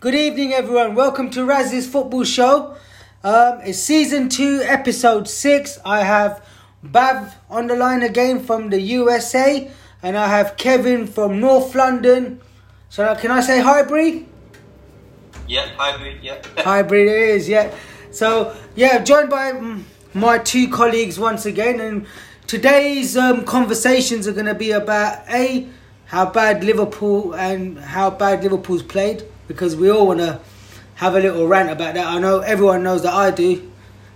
Good evening, everyone. Welcome to Raz's Football Show. Um, it's season two, episode six. I have Bav on the line again from the USA, and I have Kevin from North London. So, can I say hybrid? Yeah, hybrid, yeah. hybrid it is, yeah. So, yeah, joined by my two colleagues once again, and today's um, conversations are going to be about A, how bad Liverpool and how bad Liverpool's played because we all want to have a little rant about that. I know everyone knows that I do.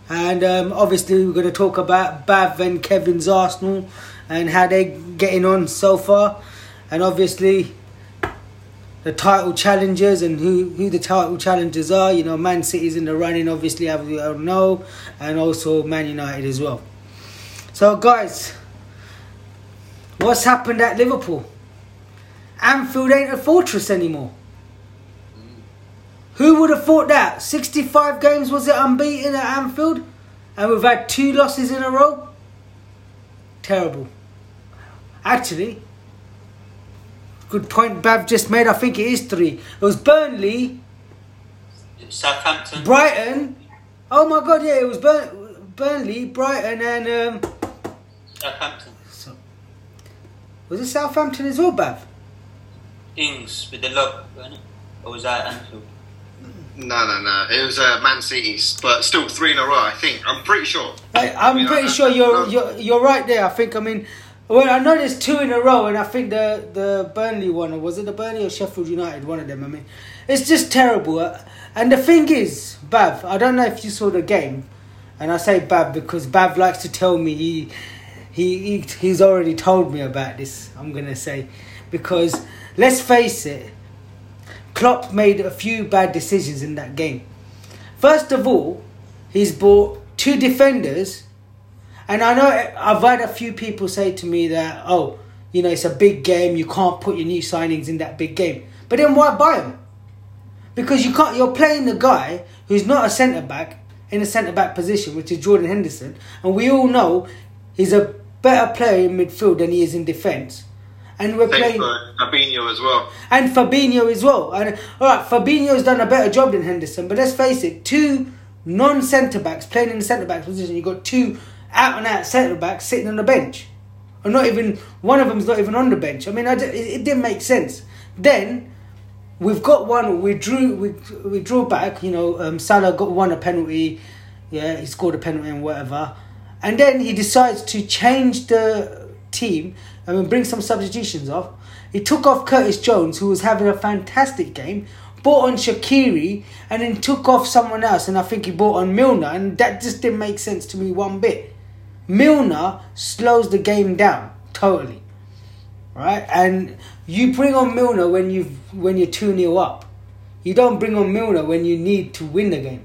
And um, obviously, we're going to talk about Bav and Kevin's Arsenal and how they're getting on so far. And obviously, the title challengers and who, who the title challengers are. You know, Man City's in the running, obviously, as we all know, and also Man United as well. So, guys, what's happened at Liverpool? Anfield ain't a fortress anymore. Who would have thought that? 65 games was it unbeaten at Anfield? And we've had two losses in a row? Terrible. Actually, good point Bav just made. I think it is three. It was Burnley, Southampton. Brighton. Oh my god, yeah, it was Burn- Burnley, Brighton, and. Um, Southampton. so, was it Southampton as well, Bav? Ings with the lob, wasn't it? Or was that Anfield? No, no, no. It was uh, Man City's, but still three in a row. I think. I'm pretty sure. I, I'm I mean, pretty I- sure you're, you're you're right there. I think I mean, well, I know there's two in a row, and I think the the Burnley one, or was it the Burnley or Sheffield United? One of them. I mean, it's just terrible. Uh, And the thing is, Bav, I don't know if you saw the game, and I say Bav because Bav likes to tell me he he, he he's already told me about this. I'm gonna say because let's face it, Klopp made a few bad decisions in that game. First of all, he's bought two defenders, and I know I've had a few people say to me that, oh, you know, it's a big game, you can't put your new signings in that big game. But then why buy them? Because you can't. You're playing the guy who's not a centre back in a centre back position, which is Jordan Henderson, and we all know he's a better player in midfield than he is in defence. And we're Same playing for Fabinho as well. and Fabinho as well. And all right, Fabinho's done a better job than Henderson, but let's face it, two non centre backs playing in the centre back position. You have got two out and out centre backs sitting on the bench, or not even one of them's not even on the bench. I mean, I it, it didn't make sense. Then we've got one. We drew. We we drew back. You know, um, Salah got one a penalty. Yeah, he scored a penalty and whatever. And then he decides to change the team. I mean, bring some substitutions off. He took off Curtis Jones, who was having a fantastic game. Bought on Shaqiri and then took off someone else, and I think he bought on Milner, and that just didn't make sense to me one bit. Milner slows the game down totally right? And you bring on Milner when you when you're two 0 up. You don't bring on Milner when you need to win the game.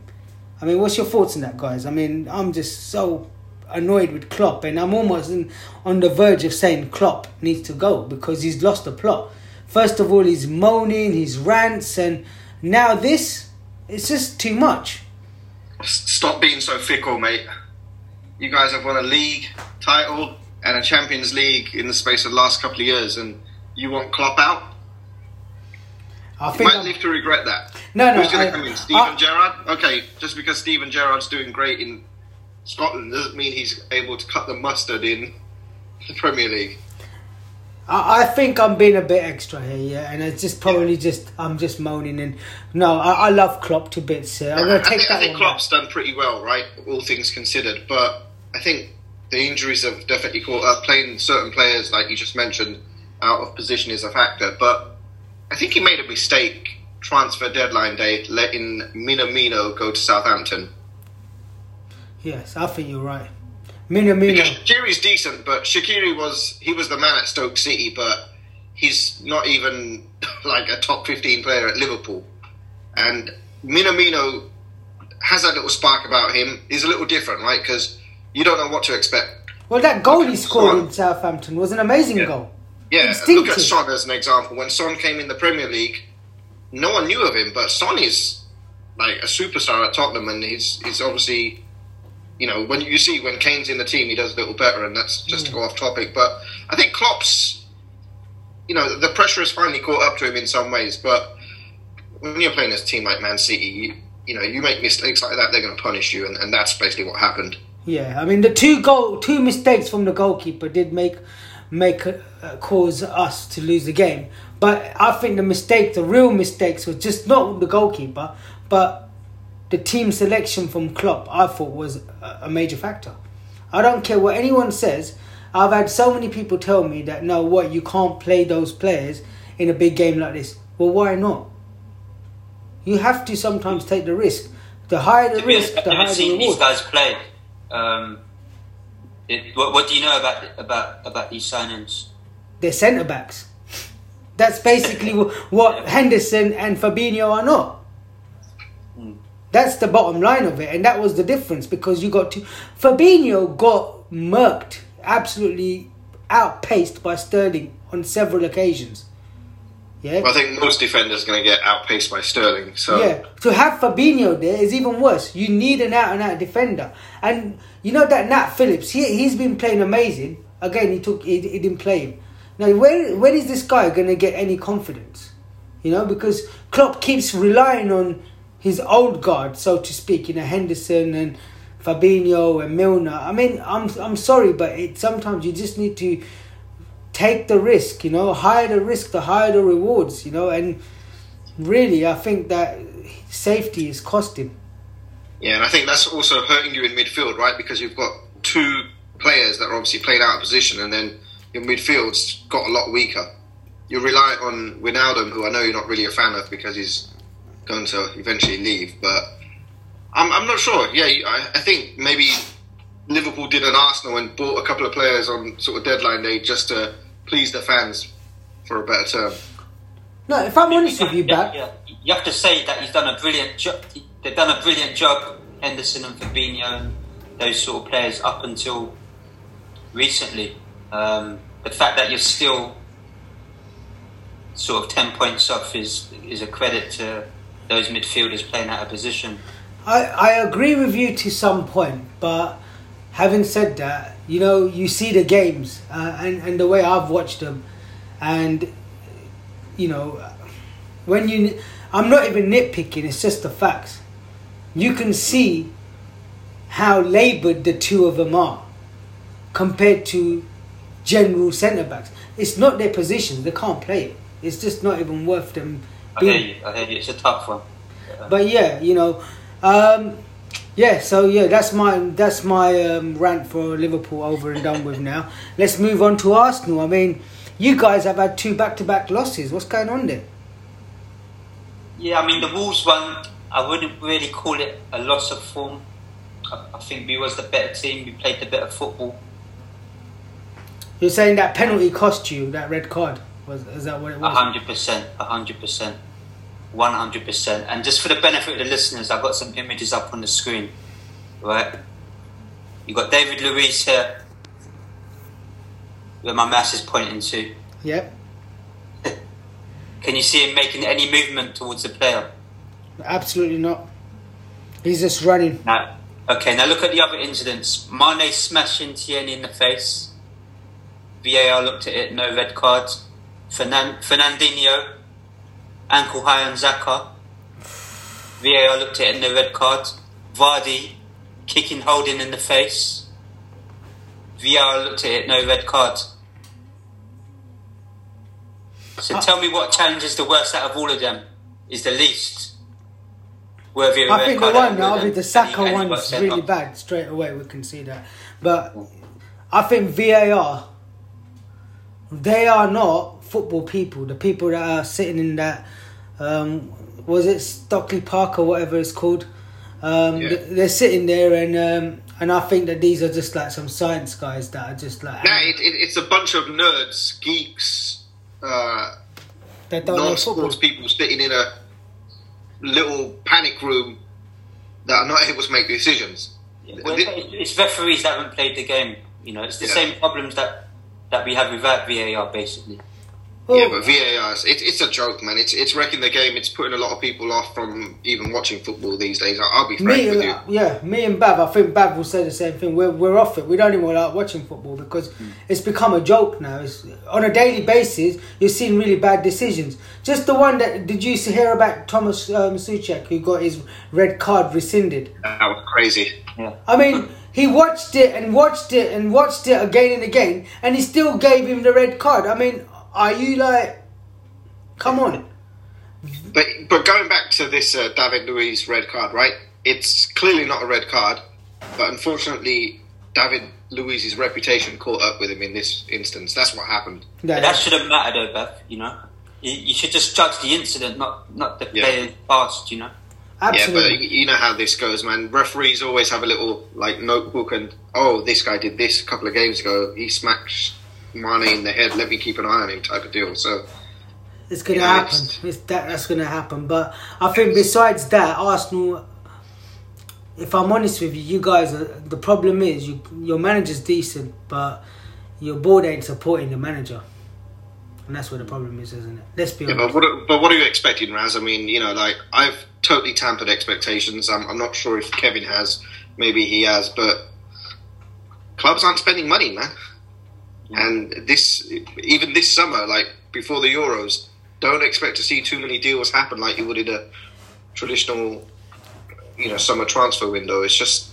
I mean, what's your thoughts on that, guys? I mean, I'm just so annoyed with Klopp, and I'm almost in, on the verge of saying Klopp needs to go because he's lost the plot. First of all, he's moaning, he's rants, and now this. It's just too much. Stop being so fickle, mate. You guys have won a league title and a Champions League in the space of the last couple of years, and you want Klopp out? I You might I'm- live to regret that. No, no, Who's going to come in? Steven I- Gerrard? Okay, just because Steven Gerrard's doing great in Scotland doesn't mean he's able to cut the mustard in the Premier League. I, I think I'm being a bit extra here, yeah, and it's just probably just I'm just moaning and no, I, I love Klopp to bits. Uh, I'm gonna I take think, I think one. back. Klopp's done pretty well, right? All things considered, but I think the injuries have definitely caught up. Playing certain players, like you just mentioned, out of position is a factor. But I think he made a mistake transfer deadline day, letting Minamino go to Southampton. Yes, I think you're right. Minamino. Because Shaqiri's decent, but Shaqiri was he was the man at Stoke City, but he's not even like a top fifteen player at Liverpool. And Minamino has that little spark about him. He's a little different, right? Because you don't know what to expect. Well, that goal he scored Son. in Southampton was an amazing Yeah. goal. Yeah, look at Son as an example. When Son came in the Premier League, no one knew of him, but Son is like a superstar at Tottenham, and he's he's obviously, you know, when you see when Kane's in the team, he does a little better, and that's just to go off topic. But I think Klopp's, you know, the pressure has finally caught up to him in some ways. But when you're playing a team like Man City, you, you know, you make mistakes like that, they're going to punish you, and, and that's basically what happened. Yeah, I mean the two goal, two mistakes from the goalkeeper did make make uh, cause us to lose the game. But I think the mistake, the real mistakes, was just not the goalkeeper, but the team selection from Klopp. I thought was a major factor. I don't care what anyone says. I've had so many people tell me that no, what you can't play those players in a big game like this. Well, why not? You have to sometimes take the risk. The higher the risk, the I've higher the seen these guys play. Um, it, what, what do you know about about about these signings? they're centre backs. That's basically wh- what Henderson and Fabinho are not. That's the bottom line of it, and that was the difference because you got to Fabinho got murked, absolutely outpaced by Sterling on several occasions. Yeah, I think most defenders are going to get outpaced by Sterling. So yeah. To have Fabinho there is even worse. You need an out and out defender, and you know that Nat Phillips. He he's been playing amazing. Again, he took he, he didn't play him. Now, where where is this guy going to get any confidence? You know, because Klopp keeps relying on his old guard, so to speak. You know, Henderson and Fabinho and Milner. I mean, I'm I'm sorry, but it sometimes you just need to take the risk. You know, higher the risk, the higher the rewards. You know, and really, I think that safety is costing. Yeah, and I think that's also hurting you in midfield, right? Because you've got two players that are obviously playing out of position, and then your midfield's got a lot weaker. You rely on Wijnaldum, who I know you're not really a fan of because he's going to eventually leave, but I'm, I'm not sure. Yeah, I, I think maybe Liverpool did an Arsenal and bought a couple of players on sort of deadline day just to please the fans for a better term. No, if I'm honest with you, Yeah, yeah. You have to say that he's done a brilliant job. They've done a brilliant job, Henderson and Fabinho and those sort of players up until recently. Um, the fact that you're still sort of ten points off is is a credit to those midfielders playing out of position. I, I agree with you to some point, but having said that, you know, you see the games uh, and, and the way I've watched them, and, you know, when you. I'm not even nitpicking, it's just the facts. You can see how laboured the two of them are compared to general centre backs. It's not their position, they can't play it. It's just not even worth them I hear you. I hear you. It's a tough one. But yeah, you know, um, yeah. So yeah, that's my that's my um, rant for Liverpool over and done with now. Let's move on to Arsenal. I mean, you guys have had two back to back losses. What's going on there? Yeah, I mean the Wolves one. I wouldn't really call it a loss of form. I, I think we was the better team. We played the better football. You're saying that penalty cost you that red card? Was is that what it A was? hundred percent, a hundred percent, one hundred percent. And just for the benefit of the listeners, I've got some images up on the screen. Right, you got David Luiz here, where my mouse is pointing to. Yep, Can you see him making any movement towards the player? absolutely not. He's just running. No. Okay, now look at the other incidents. Mane smashing Tierney in the face. VAR looked at it, no red cards. Fernan- Fernandinho, ankle high on Saka. VAR looked at it, in the red card. Vardy, kicking Holding in the face. VAR looked at it, no red card. So ah. tell me what challenge is the worst out of all of them? Is the least worthy of I think the one, of all of I think the Saka And he- and he one is really bad. Straight away, we can see that. But I think VAR, they are not football people. The people that are sitting in that, um, was it Stockley Park or whatever it's called? Um, Yeah. th- They're sitting there, and um, and I think that these are just like some science guys that are just like Yeah, it, it, it's a bunch of nerds, geeks, uh, that don't know football. non-sports people sitting in a little panic room that are not able to make decisions. Well, it's it's referees that haven't played the game. You know, it's the Yeah. same problems that, that we have without VAR, basically. Yeah, but VAR, it's, it's a joke, man. It's it's wrecking the game. It's putting a lot of people off from even watching football these days. I'll, I'll be frank me, with you. yeah, me and Bav, I think Bav will say the same thing. We're, we're off it. We don't even like watching football because Hmm. it's become a joke now. It's, on a daily basis, you're seeing really bad decisions. Just the one that did you hear about Thomas um, Soucek who got his red card rescinded? That was crazy. Yeah. I mean, he watched it and watched it and watched it again and again, and he still gave him the red card. I mean, are you like, come on? But but going back to this uh, David Luiz red card, right? It's clearly not a red card, but unfortunately, David Luiz's reputation caught up with him in this instance. That's what happened. But that shouldn't matter though, Beth. You know, you, you should just judge the incident, not not the Yeah. player past. You know. Yeah, but you know how this goes, man. Referees always have a little like notebook and oh, this guy did this a couple of games ago. He smacked Mane in the head. Let me keep an eye on him, type of deal. So It's gonna Yeah, happen. it's- It's that that's gonna happen. But I think besides that, Arsenal. If I'm honest with you, you guys are the problem is you your manager's decent, but your board ain't supporting the manager, and that's where the problem is, isn't it? Let's be yeah, honest. but what but what are you expecting, Raz? I mean, you know, like I've totally tampered expectations. I'm, I'm not sure if Kevin has. Maybe he has, but clubs aren't spending money, man. And this, even this summer, like before the Euros, don't expect to see too many deals happen like you would in a traditional, you know, summer transfer window. It's just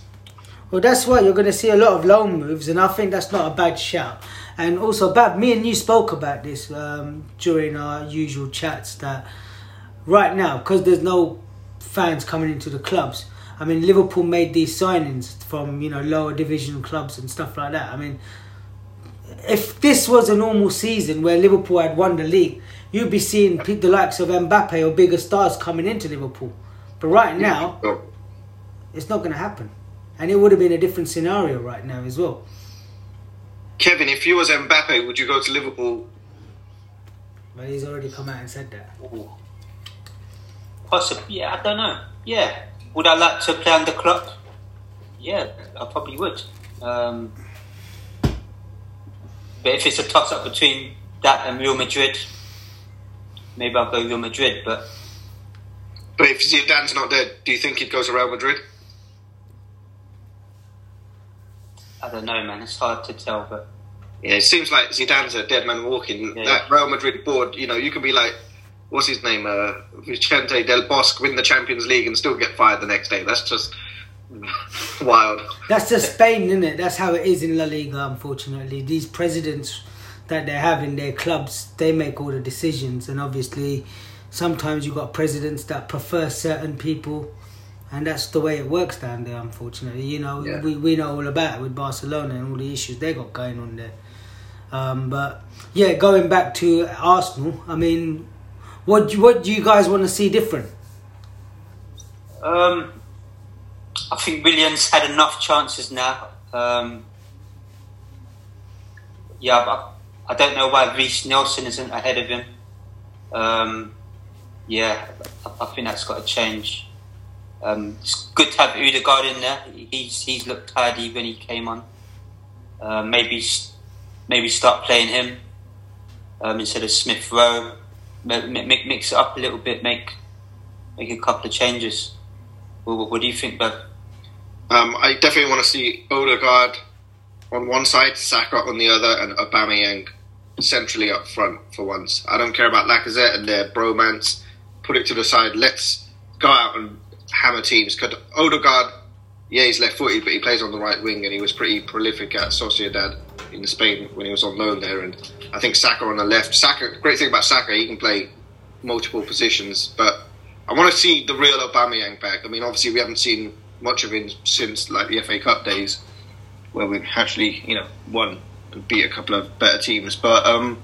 Well, that's why you're going to see a lot of loan moves, and I think that's not a bad shout. And also, Bab, me and you spoke about this um, during our usual chats that right now, because there's no fans coming into the clubs. I mean, Liverpool made these signings from you know lower division clubs and stuff like that. I mean, if this was a normal season where Liverpool had won the league, you'd be seeing the likes of Mbappe or bigger stars coming into Liverpool. But right now, it's not going to happen. And it would have been a different scenario right now as well. Kevin, if you was Mbappe, would you go to Liverpool? But he's already come out and said that. Possibly, yeah, I don't know. Yeah, would I like to play under Klopp? Yeah, I probably would. Um, but if it's a toss up between that and Real Madrid, maybe I'll go Real Madrid. But But if Zidane's not there, do you think he'd go to Real Madrid? I don't know, man. It's hard to tell. But Yeah, it seems like Zidane's a dead man walking. Yeah. That Real Madrid board, you know, you can be like, what's his name, uh, Vicente Del Bosque, win the Champions League and still get fired the next day. That's just wild. That's just Spain, isn't it? That's how it is in La Liga, unfortunately. These presidents that they have in their clubs, they make all the decisions. And obviously, sometimes you've got presidents that prefer certain people. And that's the way it works down there, unfortunately. You know, Yeah. we, we know all about it with Barcelona and all the issues they got going on there. Um, but yeah, going back to Arsenal, I mean, what do, what do you guys want to see different? um, I think Williams had enough chances now. Um, yeah, I, I don't know why Reiss Nelson isn't ahead of him. Um, yeah, I, I think that's got to change. Um, it's good to have Odegaard in there. He's he's looked tidy when he came on. Uh, maybe maybe start playing him um, instead of Smith Rowe. Mi- mi- mi- Mix it up a little bit. Make make a couple of changes. What, what do you think, Bev? Um, I definitely want to see Odegaard on one side, Saka on the other, and Aubameyang centrally up front for once. I don't care about Lacazette and their bromance. Put it to the side. Let's go out and hammer teams. Because Odegaard, yeah, he's left-footed, but he plays on the right wing, and he was pretty prolific at Sociedad in Spain when he was on loan there. And I think Saka on the left. Saka, great thing about Saka, he can play multiple positions, but I want to see the real Aubameyang back. I mean, obviously we haven't seen much of him since like the FA Cup days, where we actually you know won and beat a couple of better teams. But um,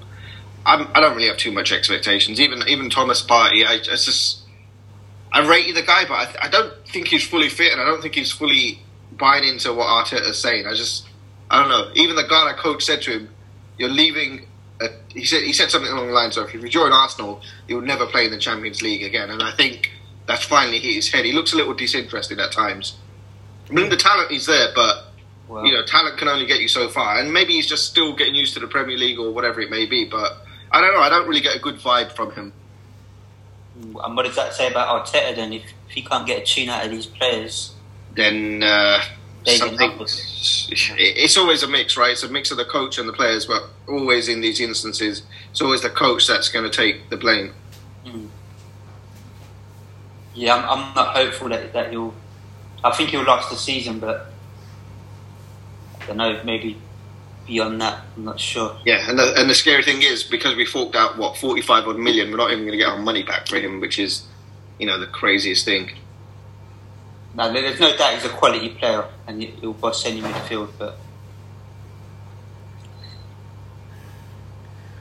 I'm, I don't really have too much expectations. Even even Thomas Partey, I it's just I rated the guy, but I, I don't think he's fully fit, and I don't think he's fully buying into what Arteta's saying. I just I don't know. Even the Ghana coach said to him, "You're leaving." Uh, he said he said something along the lines of, "If you join Arsenal, you'll never play in the Champions League again." And I think that's finally hit his head. He looks a little disinterested at times. I mean, the talent is there, but Well, you know, talent can only get you so far. And maybe he's just still getting used to the Premier League or whatever it may be. But I don't know. I don't really get a good vibe from him. And what does that say about Arteta then? If, if he can't get a tune out of these players, Then uh, something. It's always a mix, right? It's a mix of the coach and the players, but always in these instances, it's always the coach that's going to take the blame. Yeah, I'm, I'm not hopeful that, that he'll. I think he'll last the season, but I don't know. Maybe beyond that, I'm not sure. Yeah, and the, and the scary thing is because we forked out what forty five odd million, we're not even going to get our money back for him, which is, you know, the craziest thing. No, there's no doubt he's a quality player and he- he'll boss any midfield, but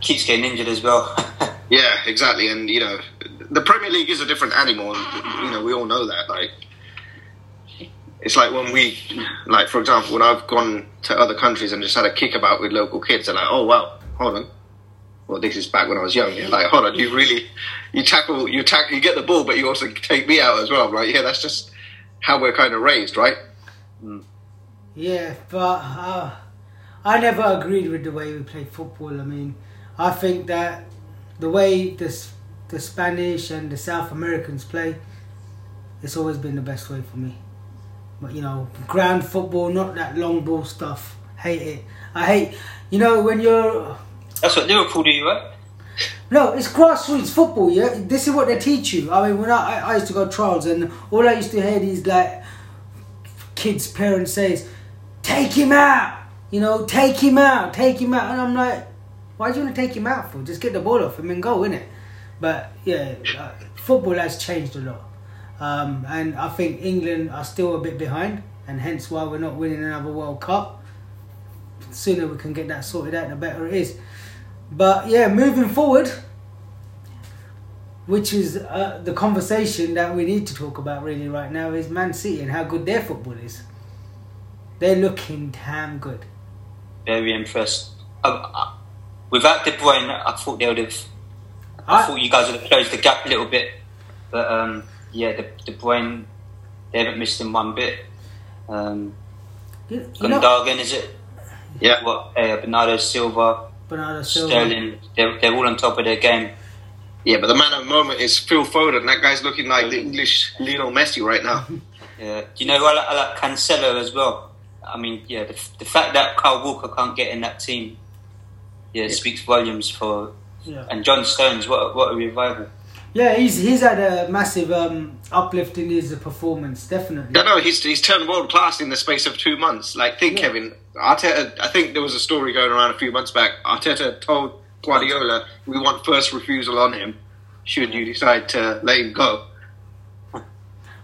keeps getting injured as well. Yeah, exactly, and you know, the Premier League is a different animal. And, you know, we all know that. Like, it's like when we, like for example, when I've gone to other countries and just had a kickabout with local kids, they're like, "Oh wow, hold on." Well, this is back when I was young. You're like, hold on, you really, you tackle, you tackle, you get the ball, but you also take me out as well. Like, yeah, that's just how we're kind of raised, right? Yeah, but uh, I never agreed with the way we play football. I mean, I think that the way this the Spanish and the South Americans play, it's always been the best way for me. But you know, ground football, not that long ball stuff. Hate it. I hate. You know, when you're That's what Liverpool do, right? no, it's grassroots football. Yeah, this is what they teach you. I mean, when I, I used to go to trials, and all I used to hear these like kids' parents says, "Take him out," you know, "Take him out, take him out," and I'm like, "Why do you want to take him out for? Just get the ball off him and go, innit?" But yeah, uh, football has changed a lot, um, and I think England are still a bit behind, and hence why we're not winning another World Cup. The sooner we can get that sorted out, the better it is. But yeah, moving forward, which is uh, the conversation that we need to talk about really right now, is Man City and how good their football is. They're looking damn good. Very impressed. Um, without De Bruyne, I thought they would have. I, I- thought you guys would have closed the gap a little bit, but um, yeah, the, De Bruyne, they haven't missed him one bit. Um, You, you know, Gundogan, is it? Yeah. What? Uh, Bernardo Silva, Bernardo Silva. Sterling. They're, they're all on top of their game. Yeah, but the man of the moment is Phil Foden. That guy's looking like the English Lionel Messi right now. Yeah. Do you know I like, I like Cancelo as well? I mean, yeah, the, the fact that Kyle Walker can't get in that team, yeah, speaks volumes for. Yeah. And John Stones, what what a revival! Yeah, he's he's had a massive um, uplift in his performance, definitely. No, no, he's he's turned world class in the space of two months. Like, think, Yeah. Kevin, Arteta. I think there was a story going around a few months back. Arteta told Guardiola, "We want first refusal on him. Should you decide to let him go?"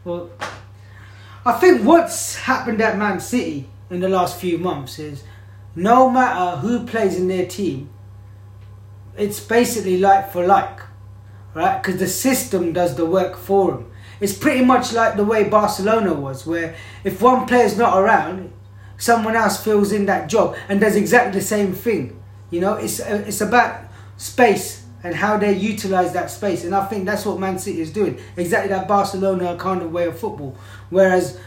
Well, I think what's happened at Man City in the last few months is no matter who plays in their team, it's basically like for like, right? Because the system does the work for them. It's pretty much like the way Barcelona was, where if one player's not around, someone else fills in that job and does exactly the same thing. You know, it's uh, it's about space and how they utilize that space, and I think that's what Man City is doing. Exactly that Barcelona kind of way of football. Whereas,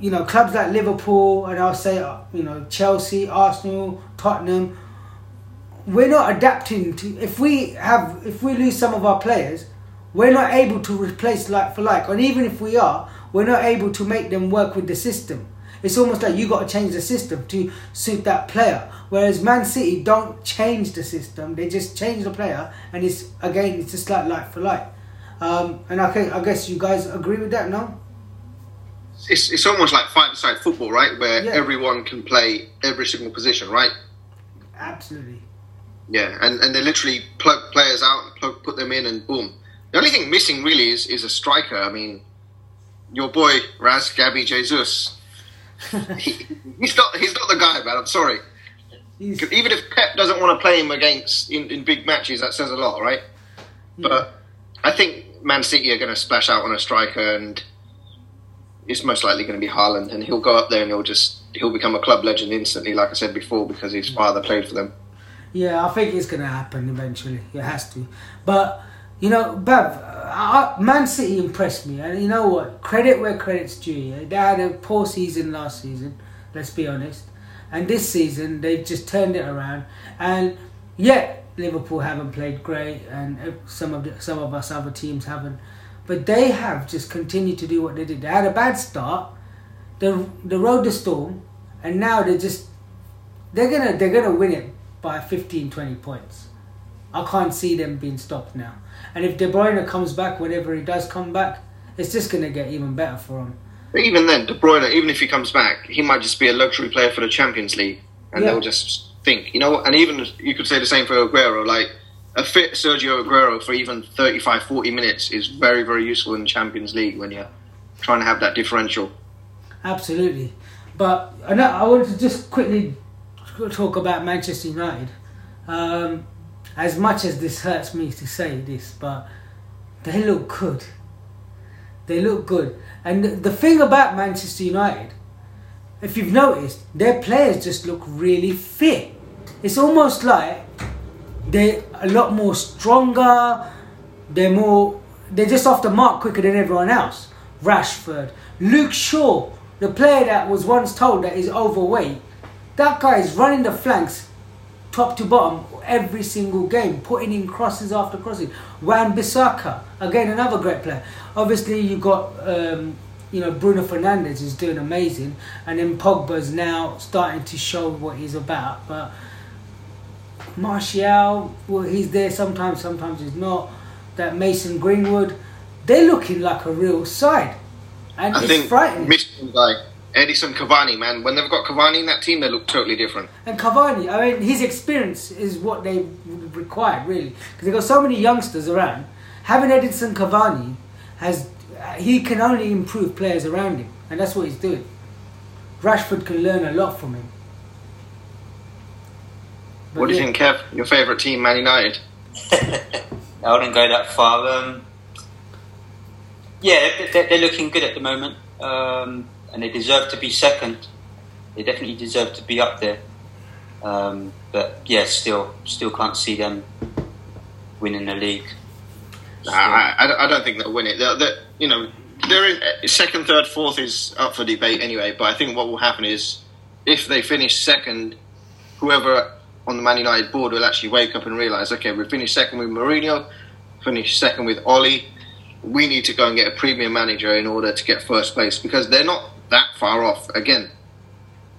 you know, clubs like Liverpool and I'll say, uh, you know, Chelsea, Arsenal, Tottenham, we're not adapting to. If we have, if we lose some of our players, we're not able to replace like for like, and even if we are, we're not able to make them work with the system. It's almost like you got to change the system to suit that player. Whereas Man City don't change the system; they just change the player, and it's again, it's just like like for like. Um, and I, can, I guess you guys agree with that, no? It's it's almost like five-a-side football, right? Where Yeah. everyone can play every single position, right? Absolutely. Yeah, and, and they literally plug players out, plug, put them in, and boom. The only thing missing really is, is a striker. I mean, your boy Raz Gabby Jesus. he, he's not he's not the guy, man. I'm sorry. He's, Even if Pep doesn't want to play him against in, in big matches, that says a lot, right? Hmm. But I think Man City are going to splash out on a striker, and it's most likely going to be Haaland, and he'll go up there and he'll just he'll become a club legend instantly, like I said before, because his hmm. father played for them. Yeah, I think it's gonna happen eventually. It has to. But you know, Bev, Man City impressed me, and you know what? Credit where credit's due. Yeah? They had a poor season last season. Let's be honest. And this season, they've just turned it around. And yet, Liverpool haven't played great, and some of the, some of us other teams haven't. But they have just continued to do what they did. They had a bad start, they they rode the storm, and now they're just they're gonna they're gonna win it by 15, 20 points. I can't see them being stopped now. And if De Bruyne comes back, whenever he does come back, it's just gonna get even better for him. But even then, De Bruyne, even if he comes back, he might just be a luxury player for the Champions League, and Yeah. they'll just think, you know what? And even you could say the same for Aguero. Like a fit Sergio Aguero for even 35, 40 minutes is very, very useful in the Champions League when you're trying to have that differential. Absolutely. But I, know, I wanted to just quickly talk about Manchester United. Um, as much as this hurts me to say this, but they look good. They look good. And the, thing about Manchester United, if you've noticed, their players just look really fit. It's almost like they're a lot more stronger. They're more. They're just off the mark quicker than everyone else. Rashford, Luke Shaw, the player that was once told that he's overweight, that guy is running the flanks, top to bottom, every single game, putting in crosses after crosses. Wan Bissaka, again another great player. Obviously you've got. Um, you know Bruno Fernandes is doing amazing, and then Pogba's now starting to show what he's about. But Martial, well, he's there sometimes, sometimes he's not. That Mason Greenwood, they're looking like a real side, and I it's think frightening. missing guy Edinson Cavani, man. When they've got Cavani in that team, they look totally different. And Cavani, I mean, his experience is what they would require, really, because they've got so many youngsters around. Having Edinson Cavani has, he can only improve players around him, and that's what he's doing. Rashford can learn a lot from him. But what do you yeah, think, Kev? Your favourite team, Man United? I wouldn't go that far. Um, yeah, they're, they're looking good at the moment, um, and they deserve to be second. They definitely deserve to be up there. Um, but yeah, still, still can't see them winning the league. Nah, I, I- don't think they'll win it. They're, they're, you know, they're in uh, second, third, fourth is up for debate anyway. But I think what will happen is if they finish second, whoever on the Man United board will actually wake up and realise, okay, we finished second with Mourinho, finished second with Ollie. We need to go and get a premium manager in order to get first place because they're not that far off. Again,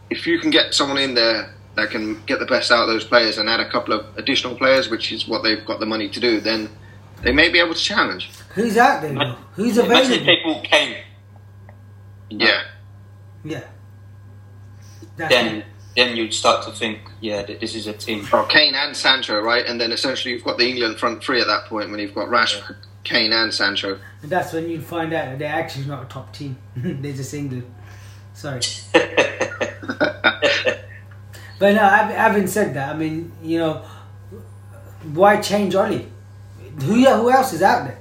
if you can get someone in there that can get the best out of those players and add a couple of additional players, which is what they've got the money to do, then they may be able to challenge. who's out there though? Who's Imagine if available? they bought Kane. Yeah. Yeah. That's Then, it. then you'd start to think, yeah, that this is a team. Oh, Kane and Sancho, right? And then essentially you've got the England front three at that point when you've got Rashford, Kane, and Sancho. And that's when you find out that they're actually not a top team. they're just England. Sorry. But no, hav- having said that, I mean, you know, why change Ollie? Who who else is out there?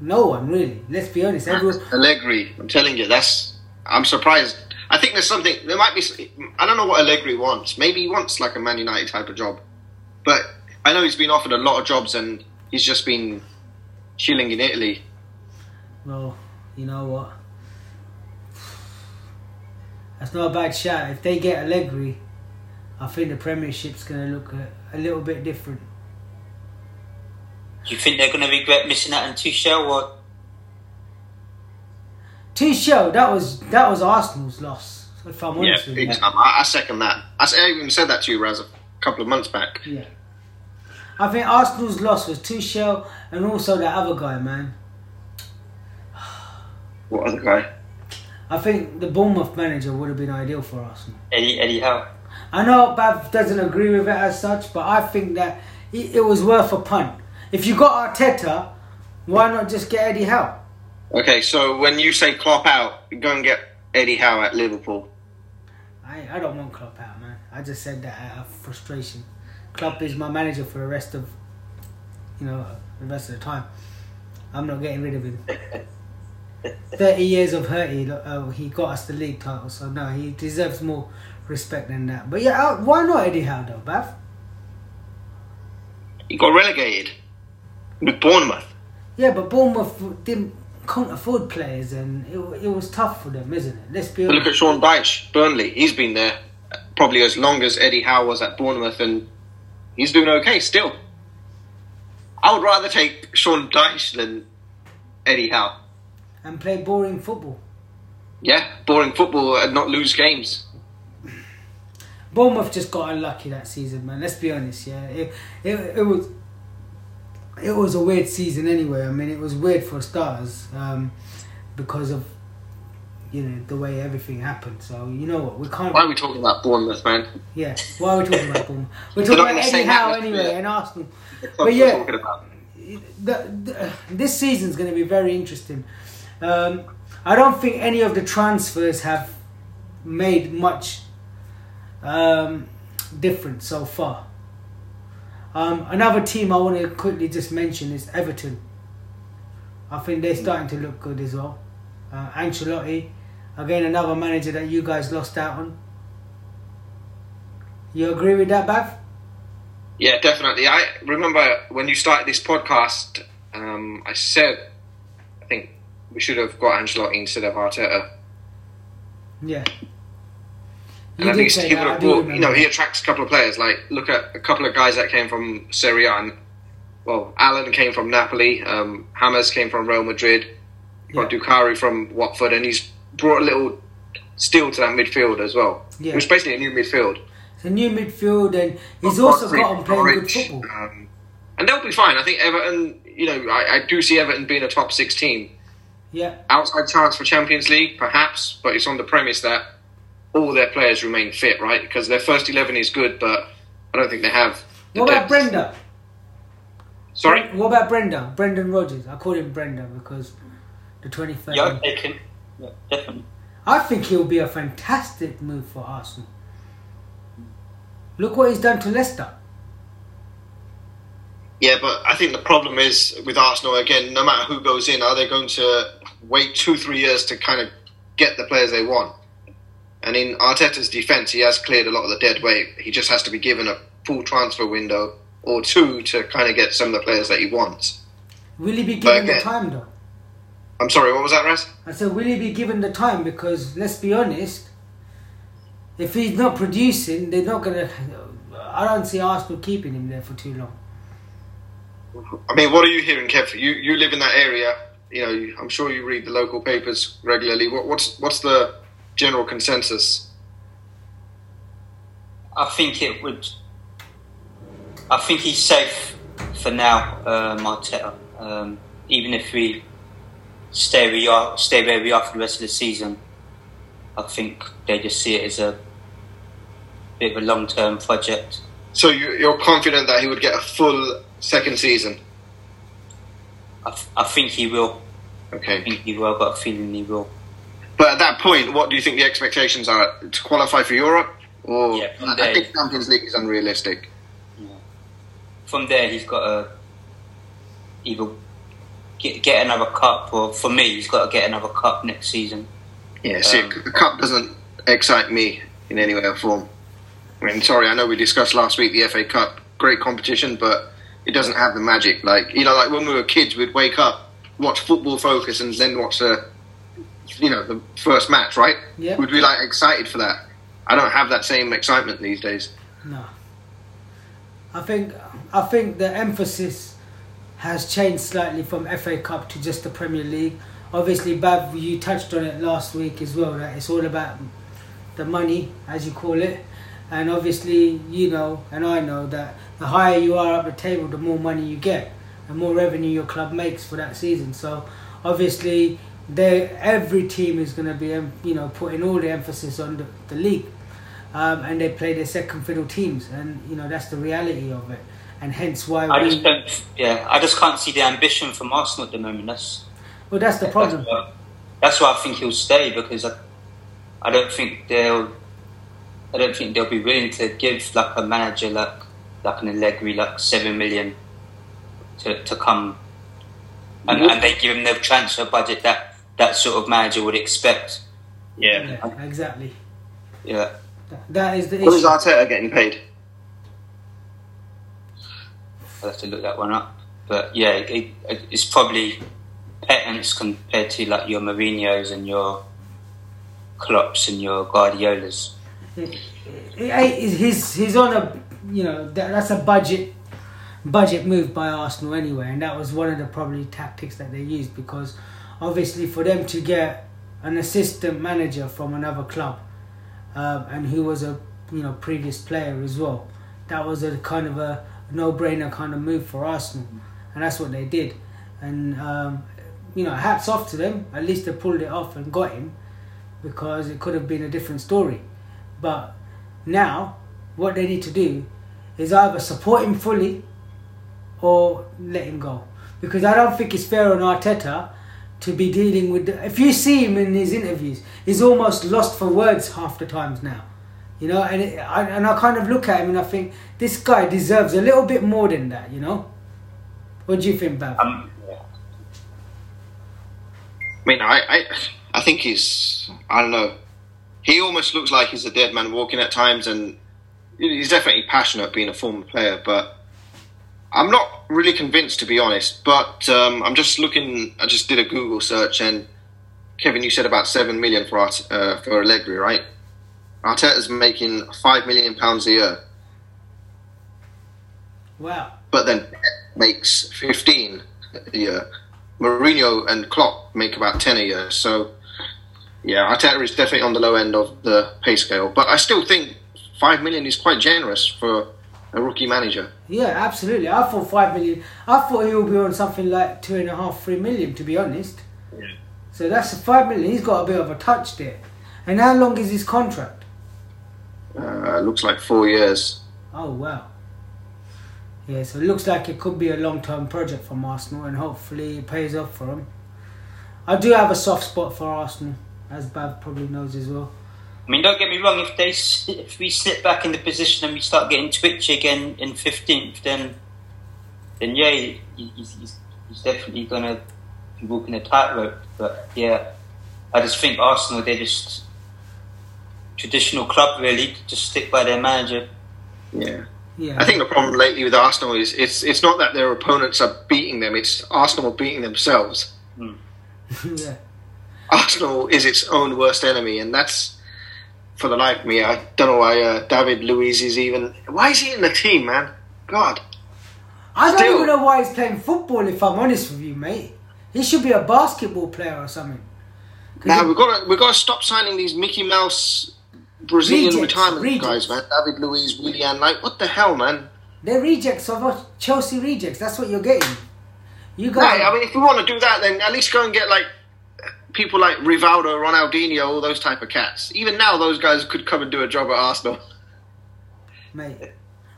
No one really. Let's be honest. Everyone, Allegri, I'm telling you, that's. I'm surprised. I think there's something. There might be. I don't know what Allegri wants. Maybe he wants like a Man United type of job, but I know he's been offered a lot of jobs and he's just been chilling in Italy. well, you know what? That's not a bad shout. If they get Allegri, I think the Premiership's going to look a, a little bit different. Do you think they're going to regret missing out on Tuchel or Tuchel, that was that was Arsenal's loss. If I'm Yeah, honest with you. big. I, I second that. I even said that to you, Raz, a couple of months back. Yeah. I think Arsenal's loss was Tuchel and also that other guy, man. What other guy? I think the Bournemouth manager would have been ideal for Arsenal. Eddie Eddie Howe? I know Bav doesn't agree with it as such, but I think that it, it was worth a punt. If you got Arteta, why not just get Eddie Howe? Okay, so when you say Klopp out, go and get Eddie Howe at Liverpool. I, I don't want Klopp out, man. I just said that out of frustration. Klopp is my manager for the rest of, you know, the rest of the time. I'm not getting rid of him. 30 years of hurt, he, uh, he got us the league title, so no, he deserves more respect than that. But yeah, uh, why not Eddie Howe though, Bav? He got relegated with Bournemouth. Yeah, but Bournemouth didn't couldn't afford players, and it, it was tough for them, isn't it? Let's be But look at Sean Dyche, Burnley. He's been there probably as long as Eddie Howe was at Bournemouth, and he's doing okay still. I would rather take Sean Dyche than Eddie Howe. And play boring football. Yeah, boring football and not lose games. Bournemouth just got unlucky that season, man. Let's be honest, yeah. It, it, it was it was a weird season anyway. I mean, it was weird for starters um, because of you know the way everything happened. So you know what, we can't. Why are we talking about Bournemouth, man? Yeah, why are we talking about Bournemouth? We're talking about Eddie Howe anyway and Arsenal. But yeah, the, the, this season's going to be very interesting. Um, I don't think any of the transfers have made much um, difference so far. Um, another team I want to quickly just mention is Everton. I think they're starting to look good as well. Uh, Ancelotti, again another manager that you guys lost out on. You agree with that, Bav? Yeah, definitely. I remember when you started this podcast, um, I said, I think we should have got Ancelotti instead of Arteta. Yeah. And You at did least he would have brought, you know, he attracts a couple of players. Like, look at a couple of guys that came from Serie A. And, well, Allan came from Napoli, um, James came from Real Madrid, got Yeah. Doucouré from Watford, and he's brought a little steel to that midfield as well. Yeah. It was basically a new midfield. It's a new midfield, and he's also got on playing good football. Um, and they'll be fine. I think Everton, you know, I, I do see Everton being a top six team. Yeah, Outside chance for Champions League, perhaps, but it's on the premise that all their players remain fit, right? Because their first 11 is good, but I don't think they have. the What about depth. Brenda? Sorry? What about Brenda? Brendan Rodgers. I call him Brenda because the 23rd. Yeah, I'd take him. Yeah, definitely. I think he'll be a fantastic move for Arsenal. Look what he's done to Leicester. Yeah, but I think the problem is with Arsenal, again, no matter who goes in, are they going to wait two, three years to kind of get the players they want? And in Arteta's defence, he has cleared a lot of the dead weight. He just has to be given a full transfer window or two to kind of get some of the players that he wants. Will he be given the time though? I'm sorry, what was that, Raz? I said, will he be given the time? Because let's be honest, if he's not producing, they're not gonna. I don't see Arsenal keeping him there for too long. I mean, what are you hearing, Kev? You you live in that area. You know, I'm sure you read the local papers regularly. What, what's what's the general consensus? I think it would. I think he's safe for now, uh, Marteta. Um, even if we stay where we are, stay where we are for the rest of the season, I think they just see it as a bit of a long-term project. So you, you're confident that he would get a full second season? I, th- I think he will. I Okay. think he will. I've got a feeling he will. But at that point, what do you think the expectations are to qualify for Europe? Or Yeah, I there. think Champions League is unrealistic. From there, he's got to either get, get another cup, or for me, he's got to get another cup next season. Yeah, see, Um, the cup doesn't excite me in any way or form. I mean, sorry, I know we discussed last week the FA Cup, great competition, but it doesn't have the magic. Like you know, like when we were kids, we'd wake up, watch Football Focus, and then watch the, you know, the first match, right? Yeah. We'd be like excited for that. I don't have that same excitement these days. No. I think I think the emphasis has changed slightly from FA Cup to just the Premier League. Obviously, Bav, you touched on it last week as well. That it's all about the money, as you call it, and obviously, you know, and I know that the higher you are up the table, the more money you get, the more revenue your club makes for that season. So, obviously, they every team is going to be, you know, putting all the emphasis on the, the league um, and they play their second fiddle teams, and you know that's the reality of it, and hence why I we. just don't. Yeah, I just can't see the ambition from Arsenal at the moment. That's well, that's the problem. That's why, that's why I think he'll stay because I, I don't think they'll. I don't think they'll be willing to give like a manager like like an Allegri like seven million to to come, and, and they give him the transfer budget that that sort of manager would expect. Yeah. Yeah, exactly. Yeah, That is the What is issue. Arteta getting paid? I'll have to look that one up. But yeah, it, it, it's probably pittance compared to like your Mourinho's and your Klopps and your Guardiolas. He's he's on a you know that, that's a budget budget move by Arsenal anyway, and that was one of the probably tactics that they used because obviously for them to get an assistant manager from another club um, and who was a you know previous player as well, that was a kind of a no brainer kind of move for Arsenal, and that's what they did, and um, you know hats off to them. At least they pulled it off and got him because it could have been a different story, but now what they need to do is either support him fully or let him go. Because I don't think it's fair on Arteta to be dealing with. The, if you see him in his interviews, he's almost lost for words half the times now. You know, and it, I, and I kind of look at him and I think this guy deserves a little bit more than that. You know, what do you think, Bav? Um, I mean, I, I, I think he's. I don't know. He almost looks like he's a dead man walking at times, and he's definitely passionate being a former player, but I'm not really convinced to be honest. But um, I'm just looking. I just did a Google search, and Kevin, you said about seven million for uh, for Allegri, right? Arteta's making five million pounds a year. Wow! But then makes fifteen a year. Mourinho and Klopp make about ten a year. So yeah, Arteta is definitely on the low end of the pay scale. But I still think five million is quite generous for a rookie manager. Yeah, absolutely. I thought five million. I thought he would be on something like two and a half, three million, to be honest. Yeah. So that's five million. He's got a bit of a touch there. And how long is his contract? Uh, looks like four years. Oh wow. Yeah, so it looks like it could be a long-term project from Arsenal, and hopefully it pays off for him. I do have a soft spot for Arsenal, as Bav probably knows as well. I mean, don't get me wrong. If they if we slip back in the position and we start getting twitchy again in fifteenth, then then yeah, he's, he's, he's definitely gonna be walking a tightrope. But yeah, I just think Arsenal they're just traditional club really, just stick by their manager. Yeah. Yeah. I think the problem lately with Arsenal is it's it's not that their opponents are beating them; it's Arsenal beating themselves. Mm. yeah. Arsenal is its own worst enemy, and that's for the life of me, I don't know why uh, David Luiz is even. Why is he in the team, man? God. I don't Still. even know why he's playing football. If I'm honest with you, mate, he should be a basketball player or something. Now we've got to we've got to stop signing these Mickey Mouse Brazilian rejects, retirement rejects. guys, man. David Luiz, Willian, like what the hell, man? They're rejects of Chelsea rejects. That's what you're getting. You got. Right, I mean, if you want to do that, then at least go and get like people like Rivaldo, Ronaldinho, all those type of cats. Even now, those guys could come and do a job at Arsenal. Mate,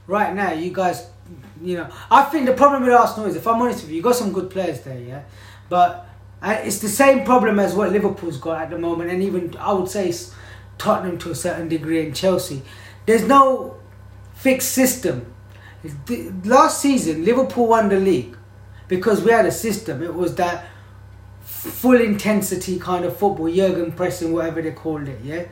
right now, you guys, you know, I think the problem with Arsenal is, if I'm honest with you, you got some good players there, yeah, but uh, it's the same problem as what Liverpool's got at the moment, and even I would say Tottenham to a certain degree and Chelsea. There's no fixed system. Last season, Liverpool won the league because we had a system. It was that full intensity kind of football, gegenpressing, whatever they called it. Yeah,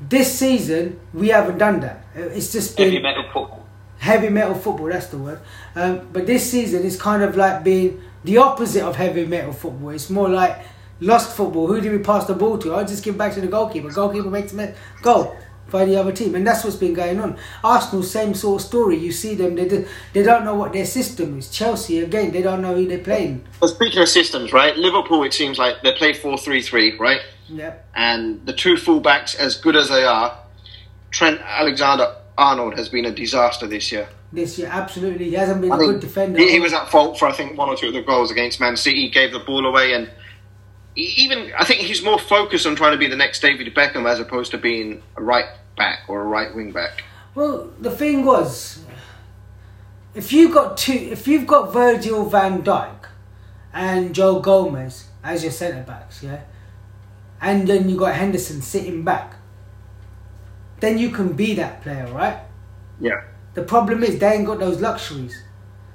this season we haven't done that. Uh, it's just been heavy metal football. Heavy metal football, that's the word. Um, but this season is kind of like being the opposite of heavy metal football. It's more like lost football. Who do we pass the ball to? I just give back to the goalkeeper. Goalkeeper makes a mess. goal by the other team, and that's what's been going on. Arsenal, same sort of story. You see them; they do, they don't know what their system is. Chelsea, again, they don't know who they're playing. Well, speaking of systems, right? Liverpool, it seems like they play four three three, right? Yeah. And the two fullbacks, as good as they are, Trent Alexander Arnold has been a disaster this year. This year, absolutely, he hasn't been I a good defender. He, he was at fault for I think one or two of the goals against Man City. He gave the ball away and even I think he's more focused on trying to be the next David Beckham as opposed to being a right back or a right wing back. Well, the thing was, if you got two, if you've got Virgil Van Dijk and Joe Gomez as your centre backs, yeah, and then you got Henderson sitting back, then you can be that player, right? Yeah. The problem is they ain't got those luxuries.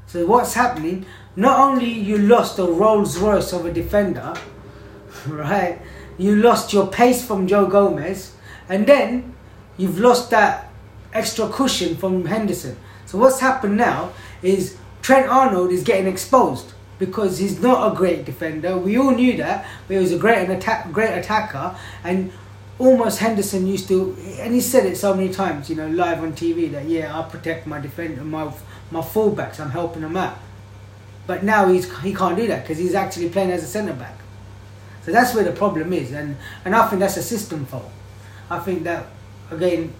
So what's happening? Not only you lost a Rolls Royce of a defender, right? You lost your pace from Joe Gomez, and then you've lost that extra cushion from Henderson. So what's happened now is Trent Arnold is getting exposed because he's not a great defender. We all knew that, but he was a great attack, great attacker, and almost Henderson used to, and he said it so many times, you know, live on TV that yeah, I protect my defender, my my fullbacks, I'm helping them out. But now he's he can't do that because he's actually playing as a centre back. So that's where the problem is, and and I think that's a system fault. I think that again,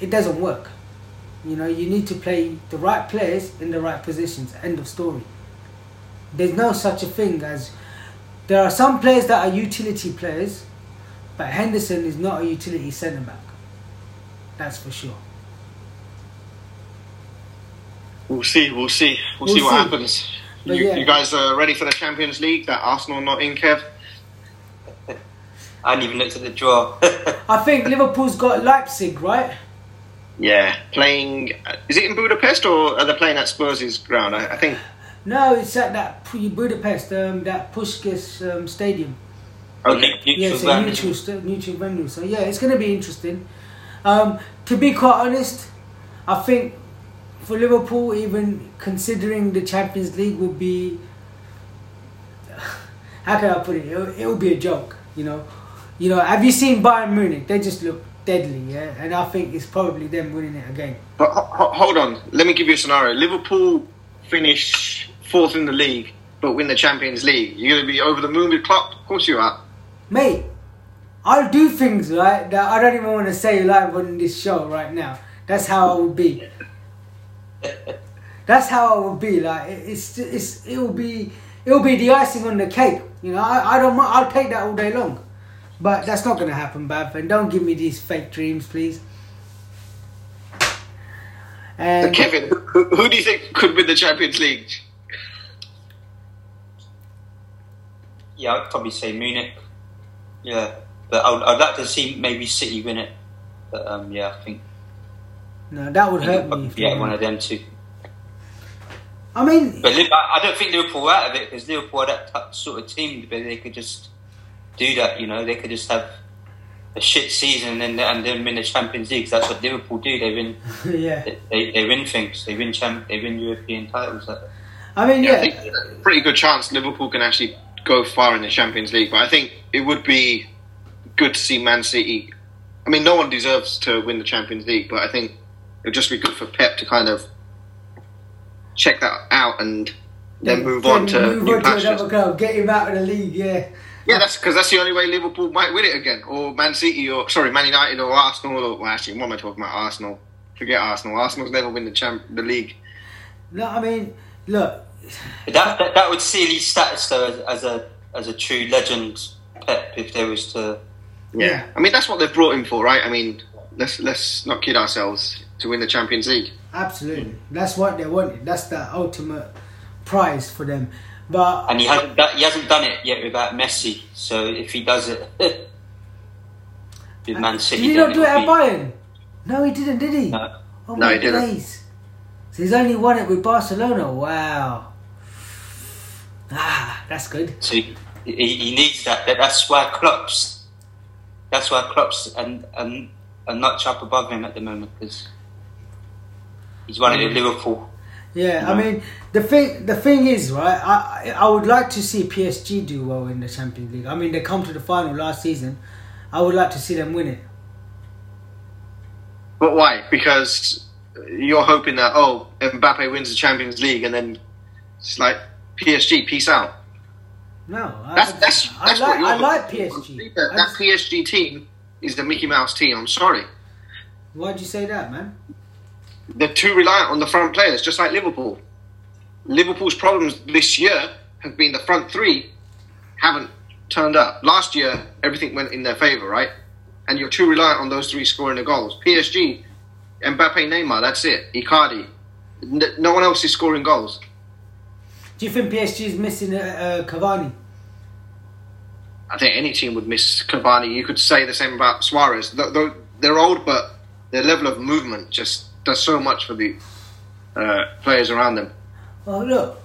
it doesn't work. You know, you need to play the right players in the right positions. End of story. There's no such a thing as there are some players that are utility players, but Henderson is not a utility centre back. That's for sure. We'll see. We'll see. We'll, We'll see what see. happens. But You, yeah. you guys are ready for the Champions League? That Arsenal not in, Kev? I hadn't even looked at the draw. I think Liverpool's got Leipzig, right? Yeah, playing. Is it in Budapest or are they playing at Spurs' ground? I, I think. No, it's at that Budapest, um, that Puskás um, Stadium. Okay. Neutral Yeah, it's a neutral, neutral venue. So yeah, it's going to be interesting. Um, to be quite honest, I think for Liverpool, even considering the Champions League would be, how can I put it? It would be a joke, you know. You know, have you seen Bayern Munich? They just look deadly, yeah. And I think it's probably them winning it again. But ho- ho- hold on. Let me give you a scenario. Liverpool finish fourth in the league, but win the Champions League. You're going to be over the moon with Klopp? Of course you are. Mate, I'll do things right that I don't even want to say live on this show right now. That's how I would be. That's how I would be. Like it- it's it's it will be it will be the icing on the cake. You know, I, I don't I'll take that all day long, but that's not gonna happen, Bav. And don't give me these fake dreams, please. So And Kevin, who, who do you think could win the Champions League? yeah, I'd probably say Munich. Yeah, but I'd, I'd like to see maybe City win it. But um, yeah, I think no, that would I hurt me. I'd if be they one of them two. I mean, But I I don't think Liverpool are out of it because Liverpool are that sort of team where they could just do that. You know, they could just have a shit season and then and then win the Champions League. That's what Liverpool do. They win. yeah. They, they, they win things. They win champ. They win European titles. Like. I mean, Yeah, I yeah. think pretty good chance Liverpool can actually go far in the Champions League. But I think it would be good to see Man City. I mean, no one deserves to win the Champions League, but I think it would just be good for Pep to kind of check that out and then move on to move new on to another pastures. club. Get him out of the league. Yeah. Yeah, that's because that's the only way Liverpool might win it again, or Man City, or sorry, Man United, or Arsenal. Or well, actually, what am I talking about? Arsenal. Forget Arsenal. Arsenal's never win the champ, the league. No, I mean, look, that, that that would seal his status though as, as a as a true legend Pep if there was to. Yeah. I mean that's what they've brought him for, right? I mean, let's let's not kid ourselves to win the Champions League. absolutely. That's what they wanted. That's the ultimate prize for them. But And he hasn't done, he hasn't done it yet without Messi. So if he does it with Man City, did he then not do it it'll at be- Bayern? No, he didn't, did he? No. Oh No, he didn't. days. So he's only won it with Barcelona. Wow. Ah, that's good. So he, he, he needs that. that. That's why Klopp's. That's why Klopp's and and a notch up above him at the moment because he's running at Liverpool. Yeah, I mean the thing. The thing is, right? I I would like to see PSG do well in the Champions League. I mean, they come to the final last season. I would like to see them win it. But why? Because you're hoping that oh, Mbappe wins the Champions League, and then it's like PSG, peace out. No, I, That's that's I that's like what you're I like. PSG. That, that just- PSG team is the Mickey Mouse team. I'm sorry. Why'd you say that, man? They're too reliant on the front players, just like Liverpool. Liverpool's problems this year have been the front three haven't turned up. Last year, everything went in their favour, right? And you're too reliant on those three scoring the goals. PSG, Mbappe, Neymar, that's it. Icardi. No one else is scoring goals. Do you think PSG is missing uh, uh, Cavani? I think any team would miss Cavani. You could say the same about Suarez. Th- th- They're old, but their level of movement just does so much for the uh, players around them. Well, look.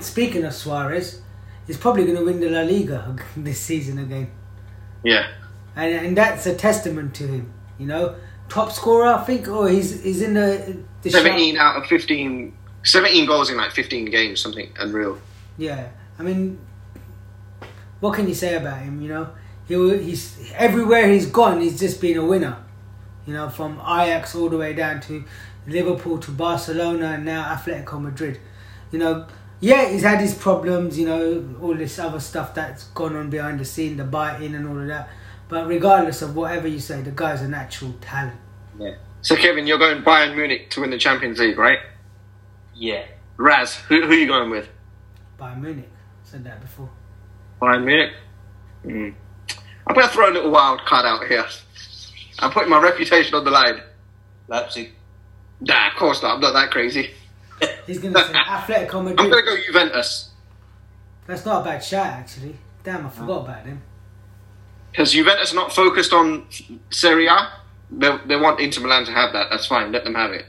Speaking of Suarez, he's probably going to win the La Liga this season again, Yeah. and and that's a testament to him. You know, top scorer, I think, or he's he's in the the shout- 17 out of 15 17 goals in like 15 games something unreal Yeah, I mean, what can you say about him? You know, he he's everywhere he's gone. He's just been a winner. You know, from Ajax all the way down to Liverpool to Barcelona and now Atletico Madrid. You know, yeah, he's had his problems. You know, all this other stuff that's gone on behind the scene, the biting and all of that. But regardless of whatever you say, the guy's a natural talent. Yeah. So Kevin, you're going Bayern Munich to win the Champions League, right? Yeah. Raz, who, who are you going with? Bayern Munich said that before. Bayern Munich. Mm. I'm going to throw a little wild card out here. I'm putting my reputation on the line. Leipzig. Nah, of course not. I'm not that crazy. He's going to say Atletico I'm going to go Juventus That's not a bad shot, actually. Damn, I forgot about him. because Juventus are not focused on Serie A. They, they want Inter Milan to have that. That's fine. Let them have it.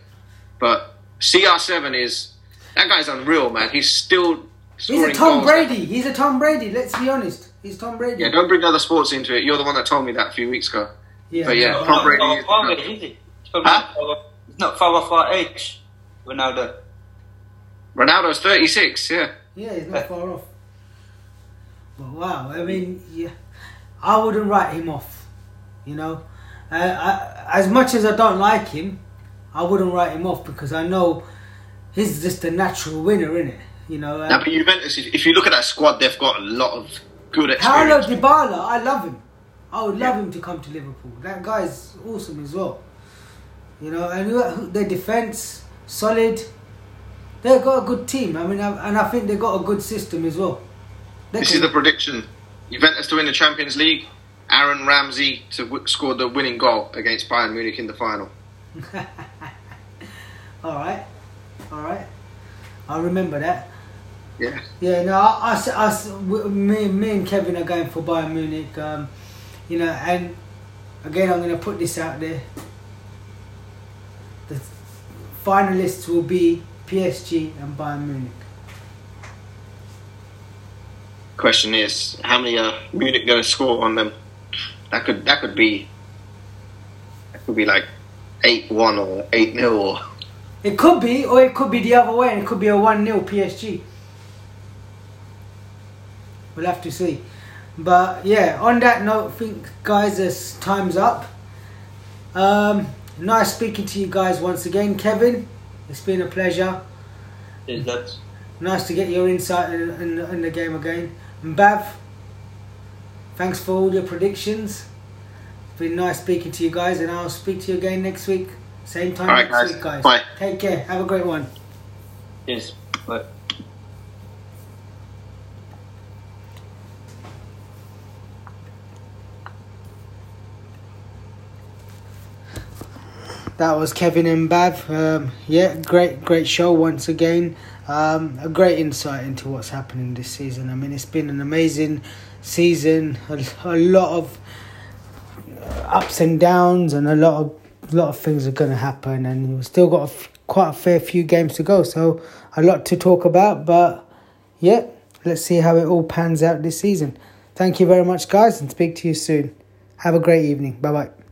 But CR7 is that guy's unreal, man. He's still He's a Tom goals. Brady. He's a Tom Brady. Let's be honest. He's Tom Brady. Yeah, don't bring other sports into it. You're the one that told me that a few weeks ago. Yeah, But yeah, Not Tom far Brady off is- our age, is he? Probably Huh? not far off- he's not far off our age. Ronaldo. Ronaldo's 36. Yeah. Yeah, he's not far off. But wow, I mean, yeah, I wouldn't write him off. You know, uh, I, as much as I don't like him, I wouldn't write him off because I know he's just a natural winner, innit? You know, uh, Now, but Juventus, if if you look at that squad, they've got a lot of good Paulo experience. Dybala, I love him. I would love him to come to Liverpool. That guy's awesome as well. You know, and their defense solid. They've got a good team. I mean, and I think they've got a good system as well. They This can- is the prediction: Juventus to win the Champions League. Aaron Ramsey to w- score the winning goal against Bayern Munich in the final. all right, all right. I remember that. Yeah. Yeah, no, I. I. me, me and Kevin are going for Bayern Munich. Um, you know, and again, I'm going to put this out there. The finalists will be PSG and Bayern Munich. Question is, how many are Munich going to score on them? That could that could be that could be like eight one or eight 0 or It could be, or it could be the other way, and it could be a 1 0 PSG. We'll have to see. But yeah, on that note, I think, guys, this time's up. Um, nice speaking to you guys once again. Kevin, it's been a pleasure. Cheers, lads. Nice to get your insight in, in, in the game again. And Bav, thanks for all your predictions. It's been nice speaking to you guys, and I'll speak to you again next week. Same time All right, next guys. week, guys. Bye. Take care. Have a great one. Cheers. Bye. That was Kevin and Bav. Um, yeah, great, great show once again. Um, a great insight into what's happening this season. I mean, it's been an amazing season. A, a lot of ups and downs, and a lot of lot of things are going to happen. And we've still got a f- quite a fair few games to go, so a lot to talk about. But yeah, let's see how it all pans out this season. Thank you very much, guys, and speak to you soon. Have a great evening. Bye bye.